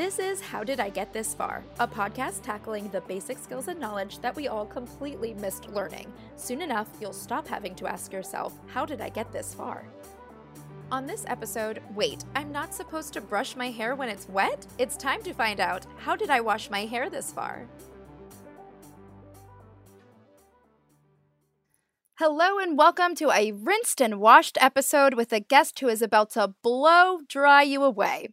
This is How Did I Get This Far, a podcast tackling the basic skills and knowledge that we all completely missed learning. Soon enough, you'll stop having to ask yourself, How did I get this far? On this episode, wait, I'm not supposed to brush my hair when it's wet? It's time to find out, How did I wash my hair this far? Hello and welcome to a rinsed and washed episode with a guest who is about to blow dry you away.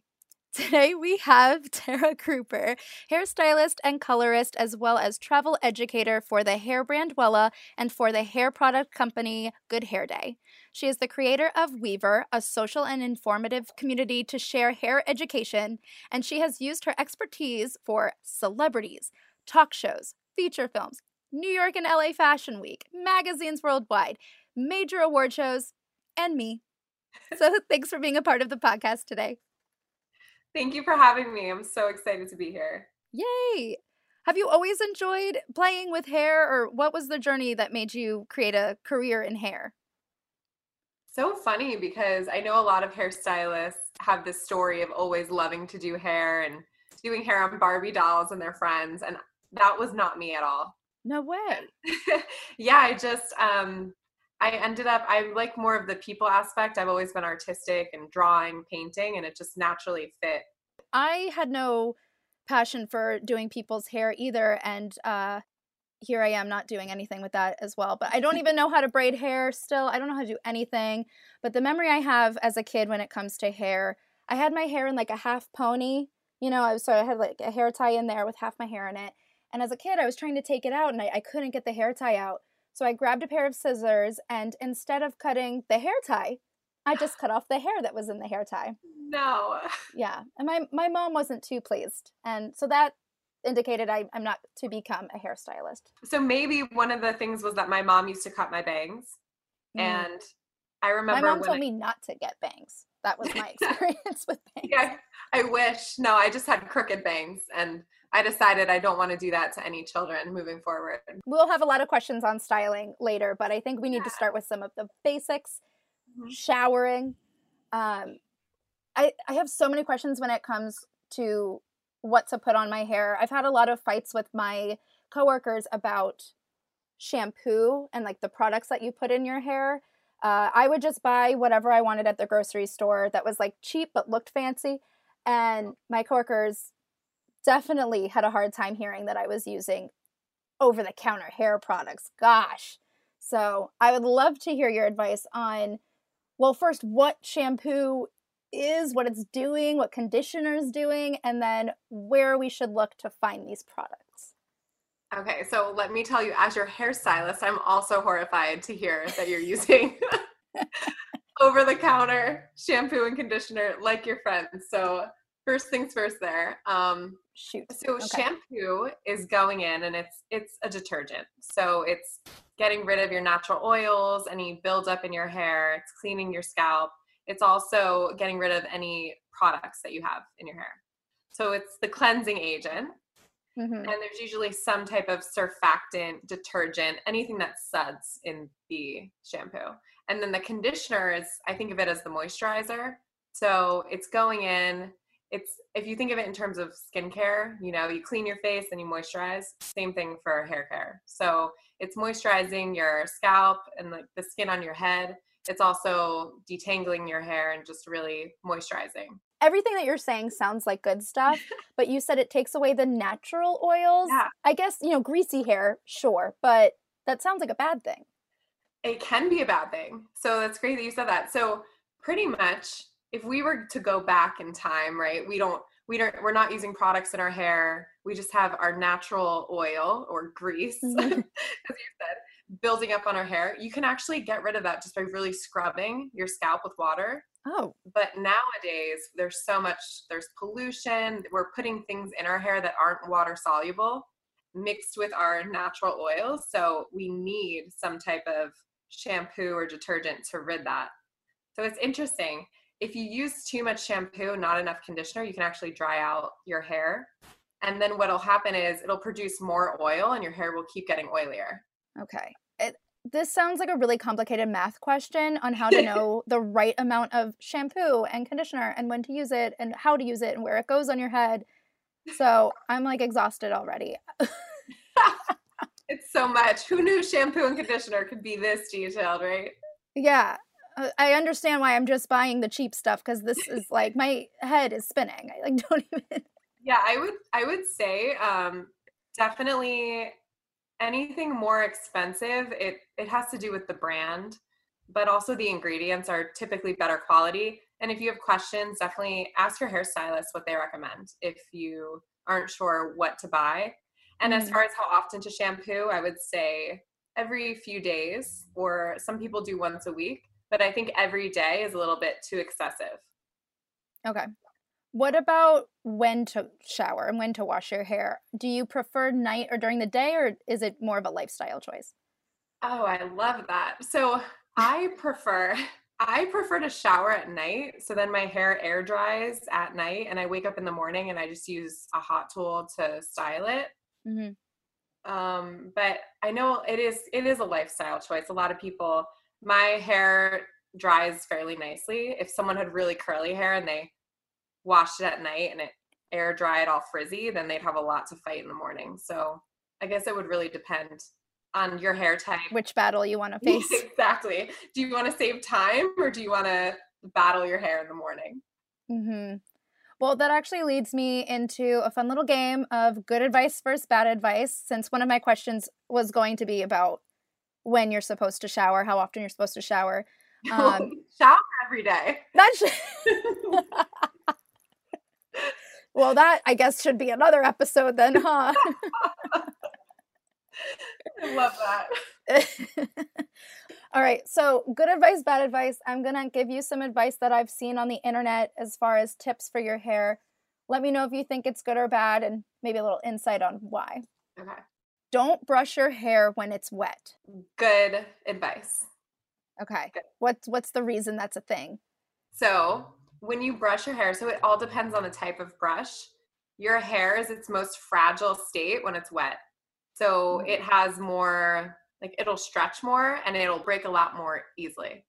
Today we have Tara Kruper, hairstylist and colorist, as well as travel educator for the hair brand Wella and for the hair product company Good Hair Day. She is the creator of Weaver, a social and informative community to share hair education, and she has used her expertise for celebrities, talk shows, feature films, New York and LA Fashion Week, magazines worldwide, major award shows, and me. So thanks for being a part of the podcast today. Thank you for having me. I'm so excited to be here. Yay! Have you always enjoyed playing with hair, or what was the journey that made you create a career in hair? So funny because I know a lot of hairstylists have this story of always loving to do hair and doing hair on Barbie dolls and their friends, and that was not me at all. No way. yeah, I just um I ended up I like more of the people aspect. I've always been artistic and drawing, painting, and it just naturally fit. I had no passion for doing people's hair either, and uh, here I am not doing anything with that as well. But I don't even know how to braid hair still. I don't know how to do anything. But the memory I have as a kid when it comes to hair, I had my hair in like a half pony. You know, I was, so I had like a hair tie in there with half my hair in it. And as a kid, I was trying to take it out and I, I couldn't get the hair tie out. So I grabbed a pair of scissors and instead of cutting the hair tie, I just cut off the hair that was in the hair tie. No. Yeah. And my, my mom wasn't too pleased. And so that indicated I, I'm not to become a hairstylist. So maybe one of the things was that my mom used to cut my bangs. Mm. And I remember my mom told I... me not to get bangs. That was my experience with bangs. Yeah, I wish. No, I just had crooked bangs and I decided I don't want to do that to any children moving forward. We'll have a lot of questions on styling later, but I think we need yeah. to start with some of the basics. Mm-hmm. Showering. Um, I, I have so many questions when it comes to what to put on my hair. I've had a lot of fights with my coworkers about shampoo and like the products that you put in your hair. Uh, I would just buy whatever I wanted at the grocery store that was like cheap but looked fancy. And my coworkers definitely had a hard time hearing that I was using over the counter hair products. Gosh. So I would love to hear your advice on, well, first, what shampoo is, what it's doing, what conditioner is doing, and then where we should look to find these products. Okay, so let me tell you, as your hairstylist, I'm also horrified to hear that you're using over the counter shampoo and conditioner like your friends. So first things first there. Um, Shoot. So okay. shampoo is going in and it's it's a detergent. So it's getting rid of your natural oils, any buildup in your hair, it's cleaning your scalp. It's also getting rid of any products that you have in your hair. So it's the cleansing agent. Mm-hmm. And there's usually some type of surfactant, detergent, anything that suds in the shampoo. And then the conditioner is, I think of it as the moisturizer. So it's going in, it's if you think of it in terms of skincare, you know, you clean your face and you moisturize. Same thing for hair care. So it's moisturizing your scalp and like the skin on your head. It's also detangling your hair and just really moisturizing. Everything that you're saying sounds like good stuff, but you said it takes away the natural oils. Yeah. I guess, you know, greasy hair, sure, but that sounds like a bad thing. It can be a bad thing. So that's great that you said that. So pretty much if we were to go back in time, right? We don't we don't we're not using products in our hair. We just have our natural oil or grease, mm-hmm. as you said, building up on our hair. You can actually get rid of that just by really scrubbing your scalp with water. Oh. But nowadays there's so much there's pollution. We're putting things in our hair that aren't water soluble mixed with our natural oils. So we need some type of shampoo or detergent to rid that. So it's interesting if you use too much shampoo, not enough conditioner, you can actually dry out your hair. And then what'll happen is it'll produce more oil and your hair will keep getting oilier. Okay. It, this sounds like a really complicated math question on how to know the right amount of shampoo and conditioner and when to use it and how to use it and where it goes on your head. So I'm like exhausted already. it's so much. Who knew shampoo and conditioner could be this detailed, right? Yeah. Uh, I understand why I'm just buying the cheap stuff because this is like my head is spinning. I like don't even. Yeah, I would. I would say um, definitely anything more expensive. It it has to do with the brand, but also the ingredients are typically better quality. And if you have questions, definitely ask your hairstylist what they recommend if you aren't sure what to buy. And mm-hmm. as far as how often to shampoo, I would say every few days, or some people do once a week, but I think every day is a little bit too excessive. Okay. What about when to shower and when to wash your hair? Do you prefer night or during the day, or is it more of a lifestyle choice? Oh, I love that. So I prefer I prefer to shower at night. So then my hair air dries at night and I wake up in the morning and I just use a hot tool to style it. Mm-hmm. Um, but I know it is it is a lifestyle choice. A lot of people, my hair dries fairly nicely. If someone had really curly hair and they washed it at night and it air dried all frizzy, then they'd have a lot to fight in the morning. So I guess it would really depend on your hair type. Which battle you want to face. exactly. Do you want to save time or do you want to battle your hair in the morning? Mm-hmm. Well, that actually leads me into a fun little game of good advice versus bad advice, since one of my questions was going to be about when you're supposed to shower, how often you're supposed to shower. Um, shower every day. That's well, that I guess should be another episode then, huh? I love that. All right. So, good advice, bad advice. I'm going to give you some advice that I've seen on the internet as far as tips for your hair. Let me know if you think it's good or bad and maybe a little insight on why. Okay. Don't brush your hair when it's wet. Good advice. Okay. Good. What's what's the reason that's a thing? So, when you brush your hair, so it all depends on the type of brush. Your hair is its most fragile state when it's wet. So mm-hmm. it has more, like it'll stretch more and it'll break a lot more easily.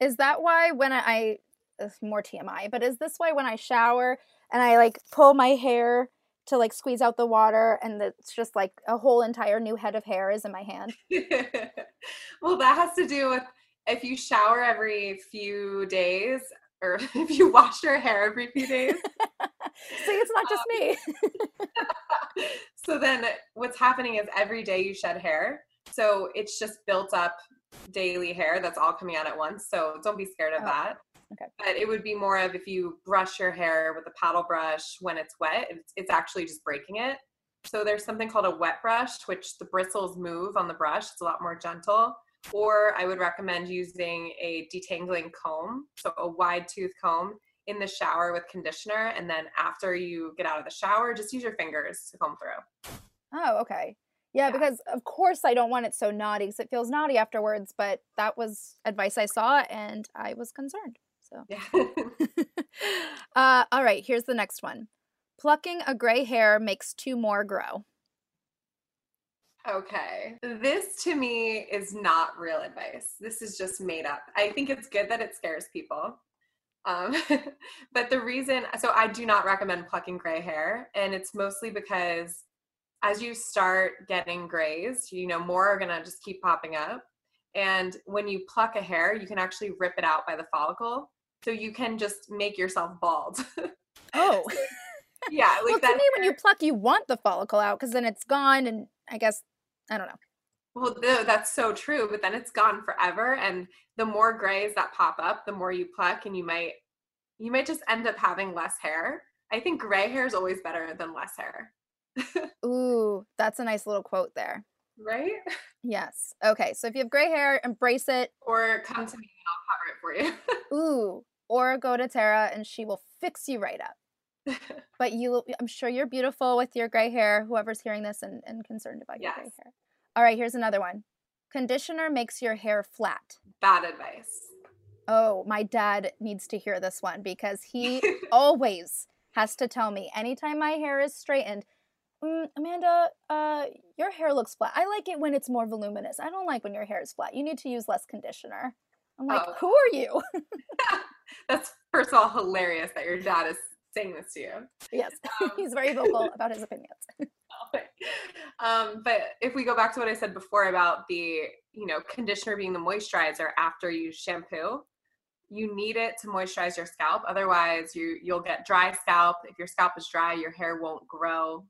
Is that why when I, I more TMI, but is this why when I shower and I like pull my hair to like squeeze out the water and it's just like a whole entire new head of hair is in my hand? well, that has to do with if you shower every few days or if you wash your hair every few days. See, it's not just um, me. so then what's happening is every day you shed hair. So it's just built up daily hair that's all coming out at once. So don't be scared of oh, that. Okay. But it would be more of if you brush your hair with a paddle brush when it's wet, it's, it's actually just breaking it. So there's something called a wet brush, which the bristles move on the brush. It's a lot more gentle or I would recommend using a detangling comb, so a wide tooth comb in the shower with conditioner. And then after you get out of the shower, just use your fingers to comb through. Oh, okay. Yeah, yeah. because of course I don't want it so knotty because it feels knotty afterwards, but that was advice I saw and I was concerned. So, yeah. uh, all right, here's the next one. Plucking a gray hair makes two more grow. Okay. This to me is not real advice. This is just made up. I think it's good that it scares people. Um, but the reason, so I do not recommend plucking gray hair, and it's mostly because as you start getting grays, you know, more are going to just keep popping up. And when you pluck a hair, you can actually rip it out by the follicle. So you can just make yourself bald. Oh. yeah. Like well, to me, when you pluck, you want the follicle out because then it's gone and I guess I don't know. Well, that's so true, but then it's gone forever. And the more grays that pop up, the more you pluck, and you might you might just end up having less hair. I think gray hair is always better than less hair. Ooh, that's a nice little quote there. Right? Yes. Okay. So if you have gray hair, embrace it. Or come to me and I'll cover it for you. Ooh. Or go to Tara and she will fix you right up. But you i'm sure you're beautiful with your gray hair whoever's hearing this and, and concerned about yes. your gray hair. All right here's another one. Conditioner makes your hair flat. Bad advice. Oh my dad needs to hear this one because he always has to tell me anytime my hair is straightened mm, amanda uh, your hair looks flat. I like it when it's more voluminous. I don't like when your hair is flat. You need to use less conditioner i'm like oh. who are you that's first of all hilarious that your dad is saying this to you. Yes, um, he's very vocal about his opinions. um, but if we go back to what I said before about the, you know, conditioner being the moisturizer after you shampoo, you need it to moisturize your scalp. Otherwise, you you'll get dry scalp. If your scalp is dry, your hair won't grow.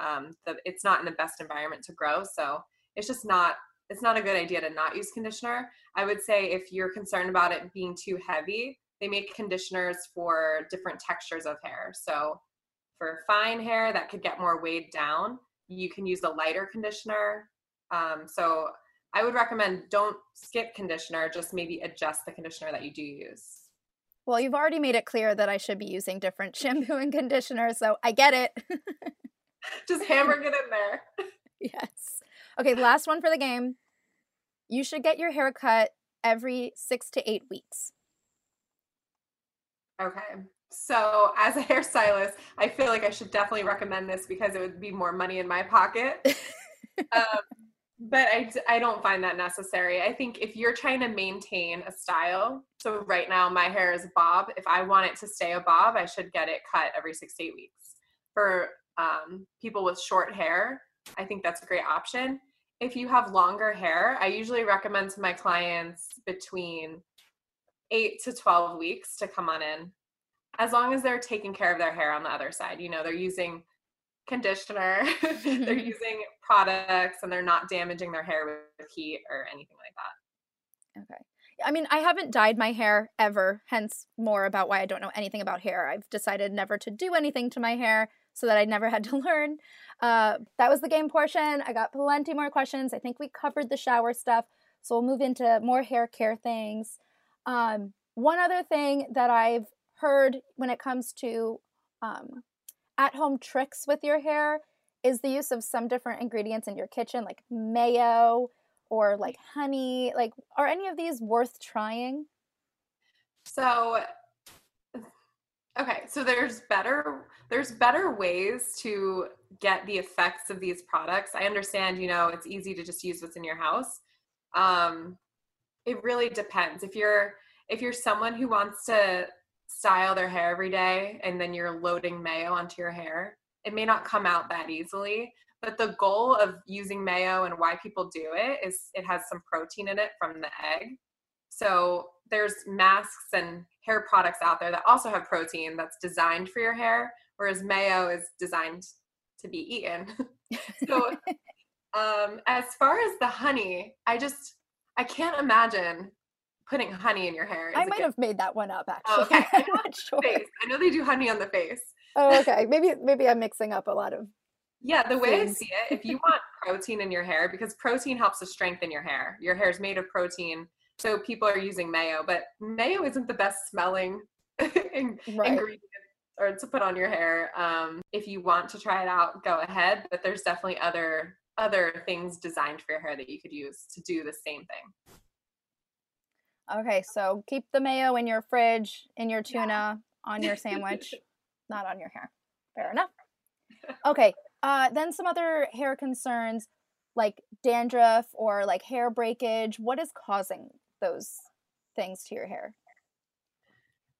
Um, the, it's not in the best environment to grow. So it's just not it's not a good idea to not use conditioner. I would say if you're concerned about it being too heavy, they make conditioners for different textures of hair. So for fine hair that could get more weighed down, you can use a lighter conditioner. Um, so I would recommend don't skip conditioner, just maybe adjust the conditioner that you do use. Well, you've already made it clear that I should be using different shampoo and conditioner, so I get it. just hammer it in there. yes. Okay, last one for the game. You should get your hair cut every six to eight weeks. Okay. So, as a hairstylist, I feel like I should definitely recommend this because it would be more money in my pocket. um, but I, I don't find that necessary. I think if you're trying to maintain a style, so right now my hair is bob. If I want it to stay a bob, I should get it cut every six to eight weeks. For um, people with short hair, I think that's a great option. If you have longer hair, I usually recommend to my clients between eight to 12 weeks to come on in. As long as they're taking care of their hair on the other side you know they're using conditioner they're mm-hmm. using products and they're not damaging their hair with heat or anything like that. Okay. I mean i haven't dyed my hair ever hence more about why i don't know anything about hair. I've decided never to do anything to my hair so that i never had to learn uh, that was the game portion i got plenty more questions i think we covered the shower stuff so we'll move into more hair care things um, one other thing that I've heard when it comes to um, at home tricks with your hair is the use of some different ingredients in your kitchen, like mayo or like honey. Like, are any of these worth trying? So, okay, so there's better there's better ways to get the effects of these products. I understand, you know, it's easy to just use what's in your house. Um, it really depends. If you're if you're someone who wants to style their hair every day and then you're loading mayo onto your hair, it may not come out that easily. But the goal of using mayo and why people do it is it has some protein in it from the egg. So there's masks and hair products out there that also have protein that's designed for your hair, whereas mayo is designed to be eaten. so um, as far as the honey, I just I can't imagine putting honey in your hair. I might have made that one up actually. Oh, okay. I'm not sure. Face. I know they do honey on the face. Oh, okay. Maybe maybe I'm mixing up a lot of yeah, the way things. I see it, if you want protein in your hair, because protein helps to strengthen your hair. Your hair is made of protein. So people are using mayo, but mayo isn't the best smelling right. ingredient or to put on your hair. Um, if you want to try it out, go ahead. But there's definitely other other things designed for your hair that you could use to do the same thing. Okay, so keep the mayo in your fridge, in your tuna, yeah. on your sandwich, not on your hair. Fair enough. Okay, uh, then some other hair concerns like dandruff or like hair breakage. What is causing those things to your hair?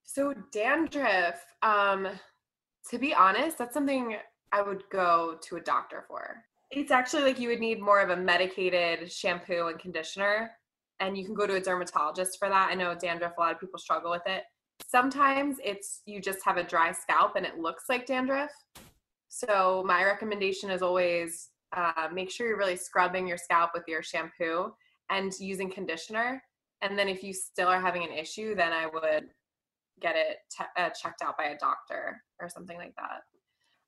So dandruff, um, to be honest, that's something I would go to a doctor for. It's actually like you would need more of a medicated shampoo and conditioner, and you can go to a dermatologist for that. I know dandruff, a lot of people struggle with it. Sometimes it's you just have a dry scalp and it looks like dandruff. So, my recommendation is always uh, make sure you're really scrubbing your scalp with your shampoo and using conditioner. And then, if you still are having an issue, then I would get it te- uh, checked out by a doctor or something like that.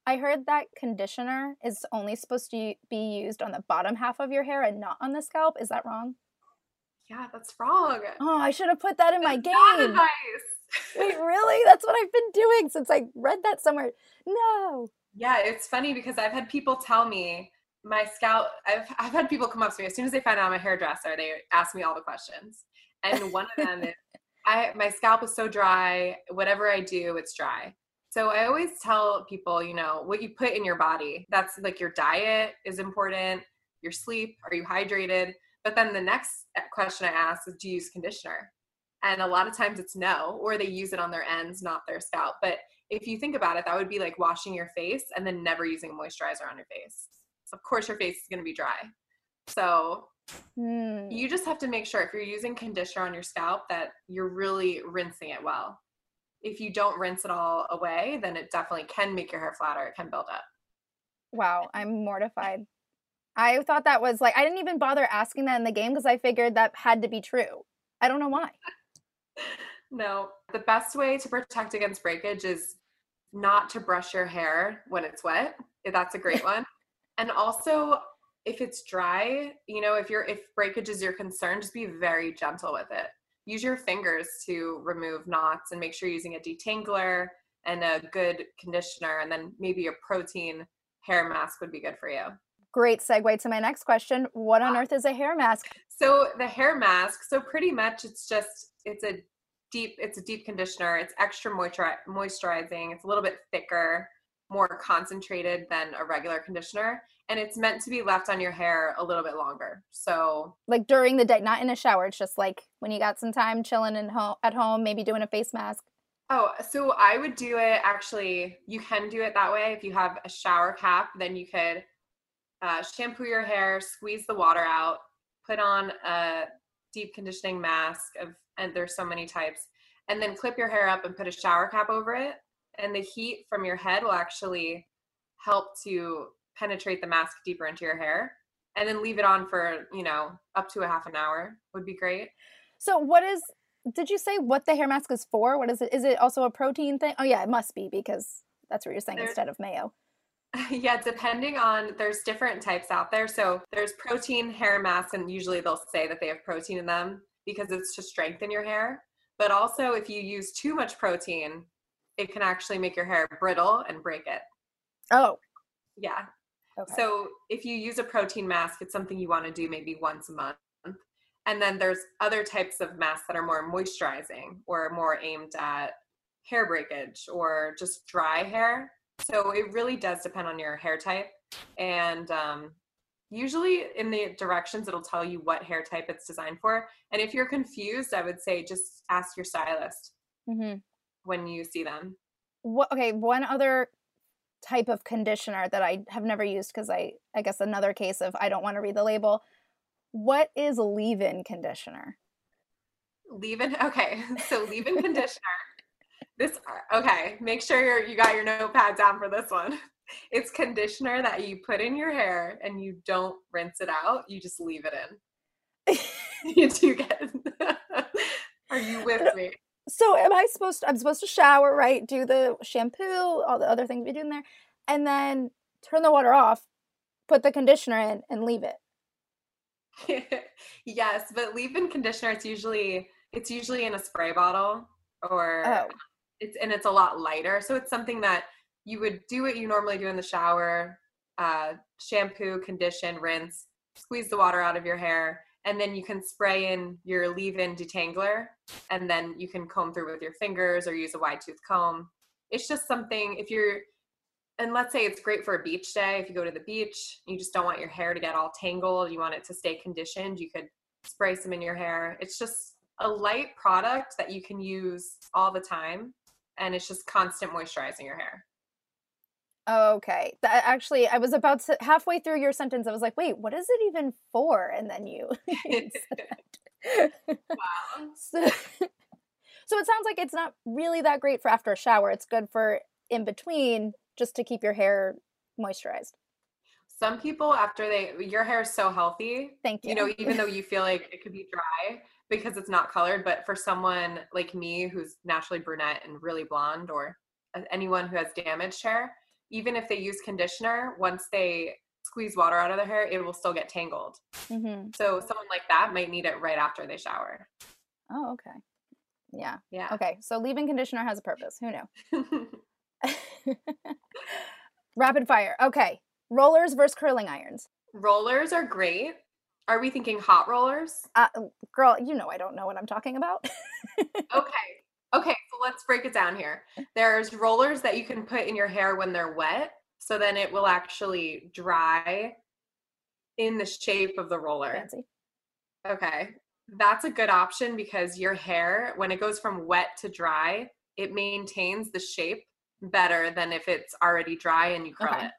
I heard that conditioner is only supposed to be used on the bottom half of your hair and not on the scalp. Is that wrong? Yeah, that's wrong. Oh, I should have put that in that's my game. Advice. Wait, really? That's what I've been doing since I read that somewhere. No. Yeah, it's funny because I've had people tell me my scalp. I've I've had people come up to me as soon as they find out I'm a hairdresser. They ask me all the questions, and one of them is, "I my scalp is so dry. Whatever I do, it's dry." So I always tell people, you know, what you put in your body. That's like your diet is important, your sleep, are you hydrated? But then the next eh, question I ask is do you use conditioner? And a lot of times it's no, or they use it on their ends, not their scalp. But if you think about it, that would be like washing your face and then never using a moisturizer on your face. So of course your face is going to be dry. So Hmm. you just have to make sure if you're using conditioner on your scalp that you're really rinsing it well. If you don't rinse it all away, then it definitely can make your hair flatter. It can build up. Wow, I'm mortified. I thought that was like I didn't even bother asking that in the game because I figured that had to be true. I don't know why. No, the best way to protect against breakage is not to brush your hair when it's wet. That's a great one. And also, if it's dry, you know, if you're if breakage is your concern, just be very gentle with it. Use your fingers to remove knots and make sure you're using a detangler and a good conditioner and then maybe a protein hair mask would be good for you. Great segue to my next question. What on ah. earth is a hair mask? So the hair mask, so pretty much it's just it's a deep it's a deep conditioner. It's extra moisturizing. It's a little bit thicker, more concentrated than a regular conditioner, and it's meant to be left on your hair a little bit longer. So Like during the day, not in a shower. It's just like when you got some time chilling in at home, maybe doing a face mask. Oh, so I would do it actually. You can do it that way. If you have a shower cap, then you could uh, shampoo your hair, squeeze the water out, put on a deep conditioning mask of, and there's so many types, and then clip your hair up and put a shower cap over it. And the heat from your head will actually help to penetrate the mask deeper into your hair. And then leave it on for, you know, up to a half an hour would be great. So what is did you say what the hair mask is for? What is it? Is it also a protein thing? Oh yeah, it must be because that's what you're saying There- instead of mayo. yeah, depending on there's different types out there. So there's protein hair masks, and usually they'll say that they have protein in them because it's to strengthen your hair. But also, if you use too much protein, it can actually make your hair brittle and break it. Oh, Yeah. Okay. So if you use a protein mask, it's something you want to do maybe once a month. And then there's other types of masks that are more moisturizing or more aimed at hair breakage or just dry hair. So it really does depend on your hair type. And um, usually in the directions, it'll tell you what hair type it's designed for. And if you're confused, I would say just ask your stylist hmm when you see them. What? Okay, one other type of conditioner that I have never used because I I guess another case of I don't want to read the label. What is leave-in conditioner? leave-in okay so leave-in conditioner this okay make sure you're, you got your notepad down for this one it's conditioner that you put in your hair and you don't rinse it out you just leave it in you do get are you with me so am I supposed to, I'm supposed to shower, right? Do the shampoo, all the other things we do in there, and then turn the water off, put the conditioner in, and leave it. yes but leave-in conditioner it's usually it's usually in a spray bottle or Oh. it's and it's a lot lighter so it's something that you would do what you normally do in the shower uh, shampoo condition rinse squeeze the water out of your hair and then you can spray in your leave-in detangler and then you can comb through with your fingers or use a wide tooth comb. It's just something if you're and let's say it's great for a beach day if you go to the beach you just don't want your hair to get all tangled you want it to stay conditioned you could spray some in your hair. It's just a light product that you can use all the time and it's just constant moisturizing your hair Okay. That actually, I was about to halfway through your sentence. I was like, "Wait, what is it even for?" And then you. you said that. wow so, so it sounds like it's not really that great for after a shower. It's good for in between, just to keep your hair moisturized. some people after they your hair is so healthy Thank you. you know even though you feel like it could be dry because it's not colored but for someone like me who's naturally brunette and really blonde or anyone who has damaged hair even if they use conditioner once they squeeze water out of their hair it will still get tangled hmm so someone like that might need it right after they shower Oh, okay. Yeah. yeah Okay. So leave-in conditioner has a purpose. Who knew? Rapid fire. Okay. Rollers versus curling irons. rollers are great are we thinking hot rollers Uh, girl, you know I don't know what I'm talking about. okay okay so let's break it down here there's rollers that you can put in your hair when they're wet so then it will actually dry in the shape of the roller Fancy. okay that's a good option because your hair when it goes from wet to dry it maintains the shape better than if it's already dry and you curl Okay. it.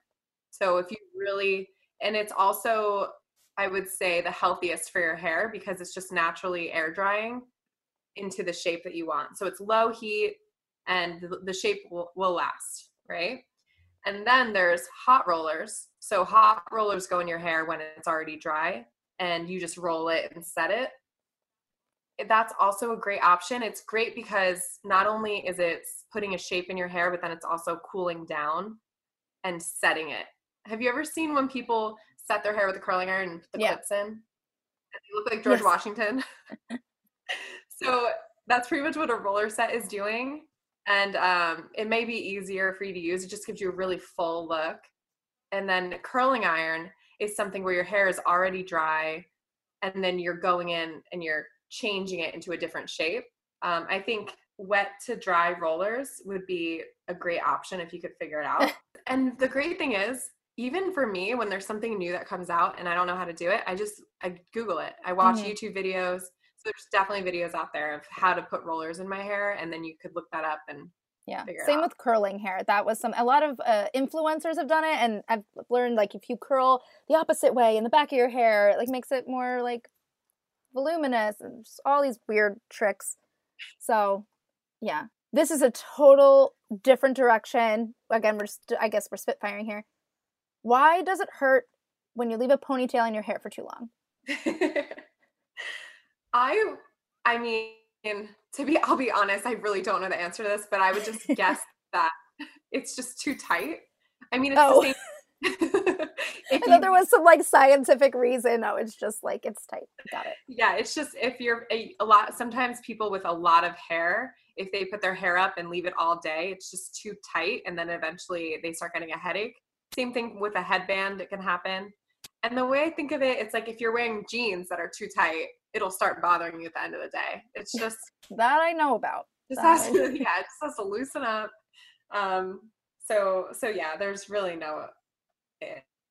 So if you really, and it's also, I would say, the healthiest for your hair because it's just naturally air drying into the shape that you want. So it's low heat and the, the shape will, will last, right? And then there's hot rollers. So hot rollers go in your hair when it's already dry and you just roll it and set it. That's also a great option. It's great because not only is it putting a shape in your hair, but then it's also cooling down and setting it. Have you ever seen when people set their hair with a curling iron and put the Yeah. clips in? And they look like George Yes. Washington. so that's pretty much what a roller set is doing. And um, it may be easier for you to use. It just gives you a really full look. And then curling iron is something where your hair is already dry and then you're going in and you're changing it into a different shape. Um, I think wet to dry rollers would be a great option if you could figure it out. and the great thing is, even for me, when there's something new that comes out and I don't know how to do it, I just I Google it. I watch Mhm. YouTube videos. There's definitely videos out there of how to put rollers in my hair, and then you could look that up and Yeah. figure it Same with curling hair. That was some a lot of uh, influencers have done it and I've learned like if you curl the opposite way in the back of your hair, it like makes it more like voluminous and just all these weird tricks. So, yeah. This is a total different direction. Again, we're I guess we're spitfiring here. Why does it hurt when you leave a ponytail in your hair for too long? I I mean, to be I'll be honest, I really don't know the answer to this, but I would just guess that it's just too tight. I mean, it's Oh. the same. I thought there was some like scientific reason. No, it's just like it's tight. Got it. yeah, it's just if you're a, a lot. Sometimes people with a lot of hair, if they put their hair up and leave it all day, it's just too tight, and then eventually they start getting a headache. Same thing with a headband; it can happen. And the way I think of it, it's like if you're wearing jeans that are too tight, it'll start bothering you at the end of the day. It's just That I know about. just That has to, yeah, it just has to loosen up. Um, so so yeah, there's really no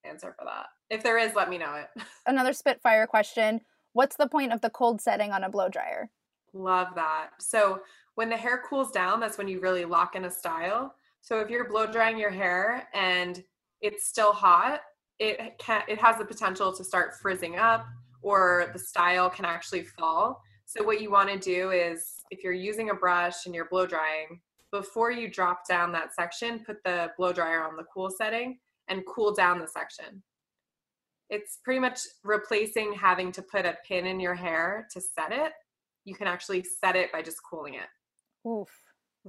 answer for that. If there is, let me know it. Another Spitfire question. What's the point of the cold setting on a blow dryer? Love that. So when the hair cools down, that's when you really lock in a style. So if you're blow drying your hair and it's still hot, it can it has the potential to start frizzing up or the style can actually fall. So what you want to do is if you're using a brush and you're blow drying, before you drop down that section, put the blow dryer on the cool setting and cool down the section. It's pretty much replacing having to put a pin in your hair to set it you can actually set it by just cooling it. Oof.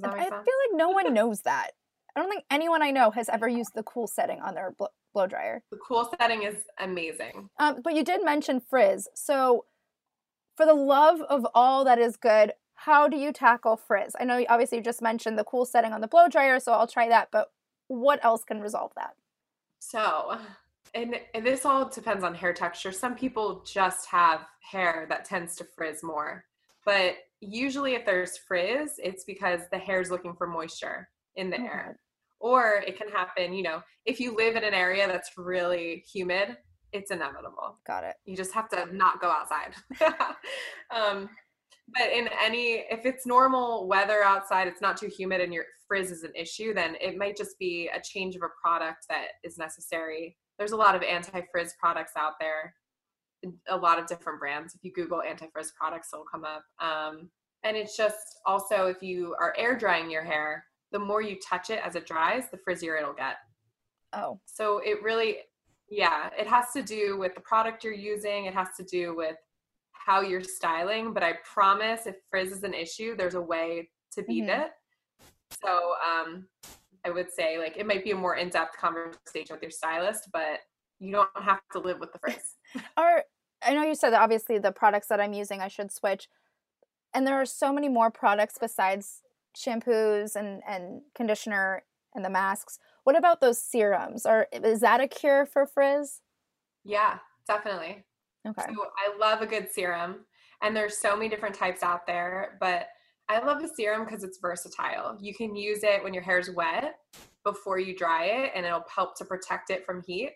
I feel like no one knows that. I don't think anyone I know has ever used the cool setting on their bl- blow dryer. The cool setting is amazing. Um, but you did mention frizz. So, for the love of all that is good, how do you tackle frizz? I know obviously you just mentioned the cool setting on the blow dryer, so I'll try that. But what else can resolve that? So, and, and this all depends on hair texture. Some people just have hair that tends to frizz more. But usually, if there's frizz, it's because the hair is looking for moisture in the Oh, air. Or it can happen, you know, if you live in an area that's really humid, it's inevitable. Got it. you just have to not go outside um, but in any if it's normal weather outside it's not too humid and your frizz is an issue then it might just be a change of a product that is necessary there's a lot of anti-frizz products out there a lot of different brands if you google anti-frizz products it'll come up um, and it's just also if you are air drying your hair the more you touch it as it dries the frizzier it'll get Oh, so it really, yeah, it has to do with the product you're using. It has to do with how you're styling. But I promise, if frizz is an issue, there's a way to beat Mhm. it. So um, I would say like it might be a more in-depth conversation with your stylist, but you don't have to live with the frizz. are I know you said that obviously the products that I'm using I should switch, and there are so many more products besides shampoos and and conditioner and the masks. What about those serums? Or is that a cure for frizz? yeah, definitely. Okay. So I love a good serum, and there's so many different types out there, but I love a serum because it's versatile. You can use it when your hair's wet before you dry it, and it'll help to protect it from heat.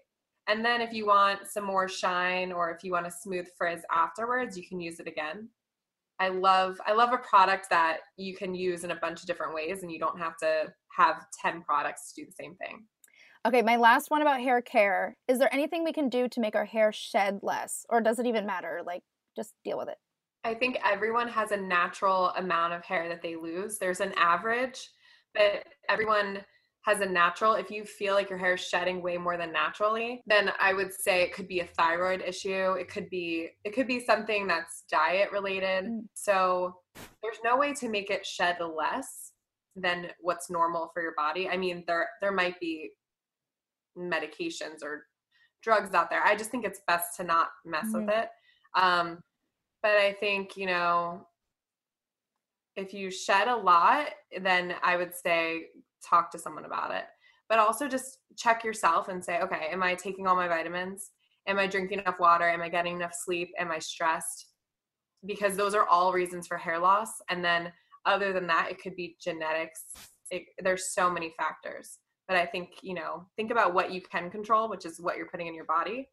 And then if you want some more shine or if you want a smooth frizz afterwards, you can use it again. I love I love a product that you can use in a bunch of different ways and you don't have to have 10 products to do the same thing. Okay, my last one about hair care. Is there anything we can do to make our hair shed less or does it even matter? Like just deal with it. I think everyone has a natural amount of hair that they lose. There's an average, but everyone has a natural if you feel like your hair is shedding way more than naturally then i would say it could be a thyroid issue. It could be it could be something that's diet related. Mm. so there's no way to make it shed less than what's normal for your body. I mean there there might be medications or drugs out there. I just think it's best to not mess mm-hmm. with it. Um but i think you know if you shed a lot then i would say talk to someone about it. But also just check yourself and say, okay, am I taking all my vitamins? Am I drinking enough water? Am I getting enough sleep? Am I stressed? Because those are all reasons for hair loss. And then other than that, it could be genetics. It, there's so many factors. But I think, you know, think about what you can control, which is what you're putting in your body.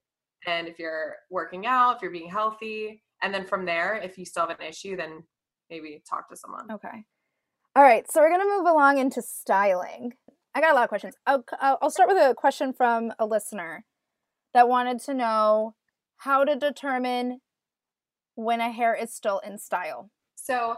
And if you're working out, if you're being healthy, and then from there, if you still have an issue, then maybe talk to someone. Okay. All right, so we're going to move along into styling. I got a lot of questions. I'll, I'll start with a question from a listener that wanted to know how to determine when a hair is still in style. So,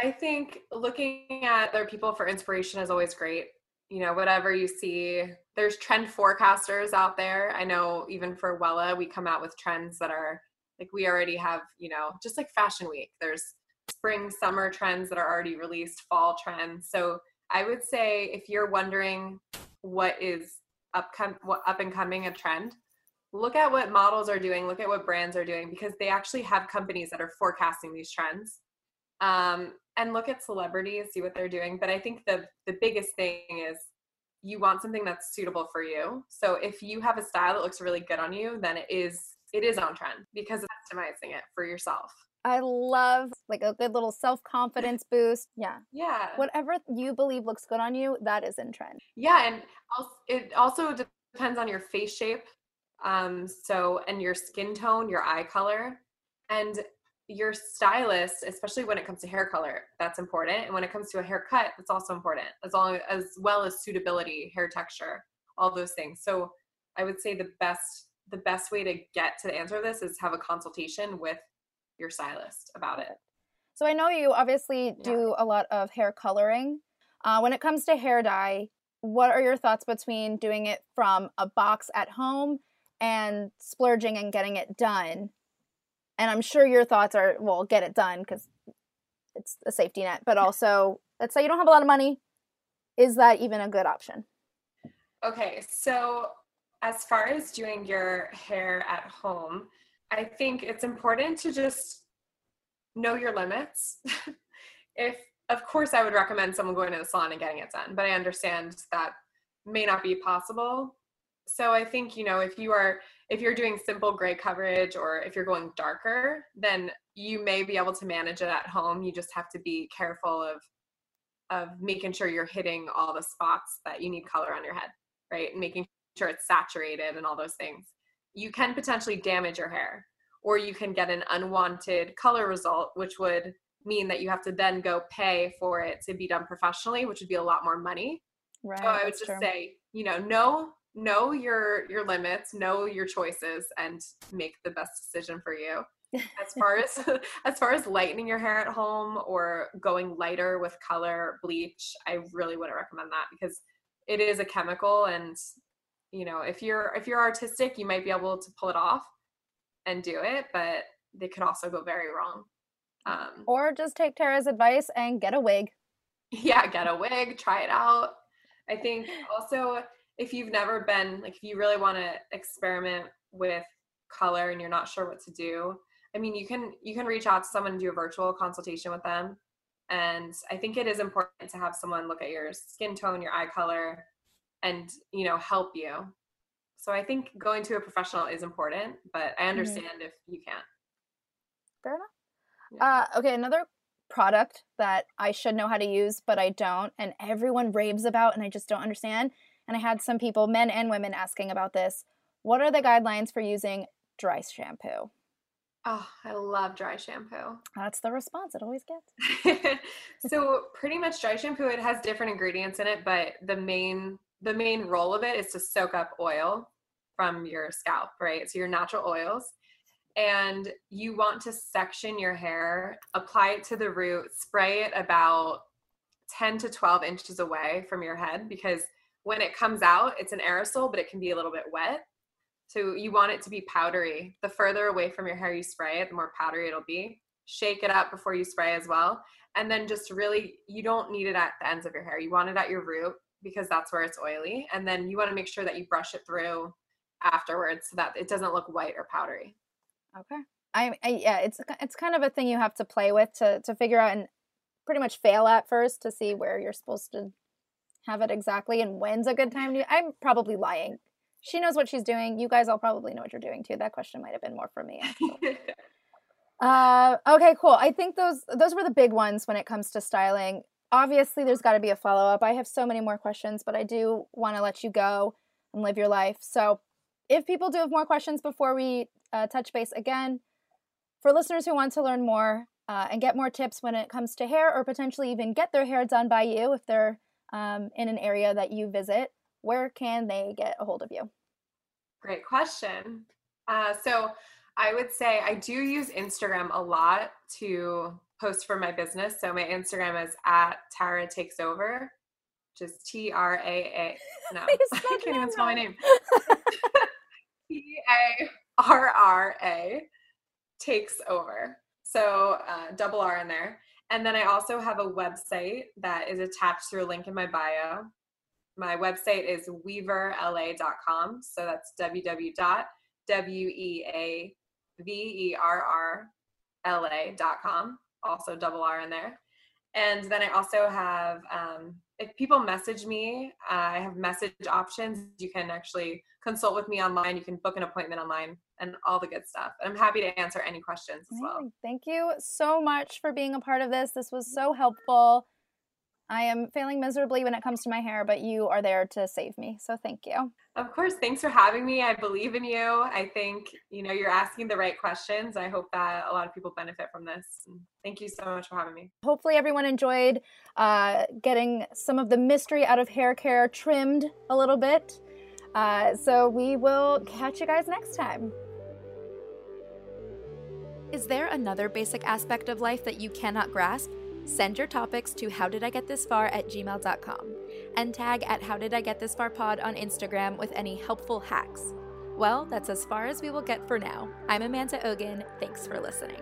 I think looking at other people for inspiration is always great. You know, whatever you see, there's trend forecasters out there. I know even for Wella, we come out with trends that are like we already have, you know, just like Fashion Week. There's spring summer trends that are already released fall trends. So i would say if you're wondering what is upcom- what up and coming a trend look at what models are doing look at what brands are doing because they actually have companies that are forecasting these trends. Um, and look at celebrities see what they're doing. But i think the the biggest thing is you want something that's suitable for you. So if you have a style that looks really good on you then it is it is on trend because it's customizing it for yourself I love like a good little self confidence boost. Yeah. Yeah. Whatever you believe looks good on you, that is in trend. Yeah. And it also depends on your face shape. Um, so, and your skin tone, your eye color, and your stylist, especially when it comes to hair color, that's important. And when it comes to a haircut, that's also important, as long as well as suitability, hair texture, all those things. So, I would say the best the best way to get to the answer of this is have a consultation with your stylist about it. So I know you obviously do a lot of hair coloring. Uh, when it comes to hair dye, what are your thoughts between doing it from a box at home and splurging and getting it done? And I'm sure your thoughts are, well, get it done because it's a safety net, but also, let's say you don't have a lot of money. Is that even a good option? Okay, so as far as doing your hair at home, I think it's important to just know your limits. if, of course, I would recommend someone going to the salon and getting it done, but I understand that may not be possible. So I think, you know, if you are if you're doing simple gray coverage or if you're going darker, then you may be able to manage it at home. You just have to be careful of of making sure you're hitting all the spots that you need color on your head, right? And making sure it's saturated and all those things you can potentially damage your hair or you can get an unwanted color result which would mean that you have to then go pay for it to be done professionally which would be a lot more money right so i would just true. say you know know know your your limits know your choices and make the best decision for you as far as as far as lightening your hair at home or going lighter with color bleach i really wouldn't recommend that because it is a chemical and you know if you're if you're artistic you might be able to pull it off and do it but they could also go very wrong. Um, or just take tara's advice and get a wig. Yeah get a wig try it out. I think also if you've never been like if you really want to experiment with color and you're not sure what to do i mean you can you can reach out to someone and do a virtual consultation with them. And i think it is important to have someone look at your skin tone your eye color and you know help you so i think going to a professional is important but i mm-hmm. understand mm-hmm. if you can't fair enough yeah. uh, okay another product that i should know how to use but i don't and everyone raves about and i just don't understand and i had some people men and women asking about this what are the guidelines for using dry shampoo Oh, I love dry shampoo. That's the response it always gets. so pretty much dry shampoo, it has different ingredients in it, but the main the main role of it is to soak up oil from your scalp, right? So your natural oils. And you want to section your hair, apply it to the root, spray it about 10 to 12 inches away from your head because when it comes out, it's an aerosol, but it can be a little bit wet. So you want it to be powdery. The further away from your hair you spray it, the more powdery it'll be. Shake it up before you spray as well. And then just really, you don't need it at the ends of your hair. You want it at your root because that's where it's oily. And then you want to make sure that you brush it through afterwards so that it doesn't look white or powdery. Okay. I, I yeah, it's it's kind of a thing you have to play with to to figure out and pretty much fail at first to see where you're supposed to have it exactly and when's a good time to I'm probably lying she knows what she's doing. You guys all probably know what you're doing too. That question might have been more for me. uh, okay, cool. I think those those were the big ones when it comes to styling. Obviously, there's got to be a follow up. I have so many more questions, but I do want to let you go and live your life. So, if people do have more questions before we uh, touch base again, for listeners who want to learn more uh, and get more tips when it comes to hair, or potentially even get their hair done by you if they're um, in an area that you visit, where can they get a hold of you? Great question. Uh, so I would say I do use Instagram a lot to post for my business. So my Instagram is at Tarra Takes Over, which is T R A A. No, I can't even spell my name. T A R R A takes over. So uh, double R in there. And then I also have a website that is attached through a link in my bio my website is weaverrla.com. So that's www.weaverrla.com. Also double R in there. And then I also have, um, if people message me, uh, I have message options. You can actually consult with me online. You can book an appointment online and all the good stuff. And I'm happy to answer any questions as well. Thank you so much for being a part of this. This was so helpful. I am failing miserably when it comes to my hair, but you are there to save me. So thank you. Of course. Thanks for having me. I believe in you. I think, you know, you're asking the right questions. I hope that a lot of people benefit from this. Thank you so much for having me. Hopefully, everyone enjoyed uh, getting some of the mystery out of hair care trimmed a little bit. Uh, so we will catch you guys next time. Is there another basic aspect of life that you cannot grasp? Send your topics to howdidigetthisfar at gmail.com and tag at howdidigetthisfarpod on Instagram with any helpful hacks. Well, that's as far as we will get for now. I'm Amanda Ogan. Thanks for listening.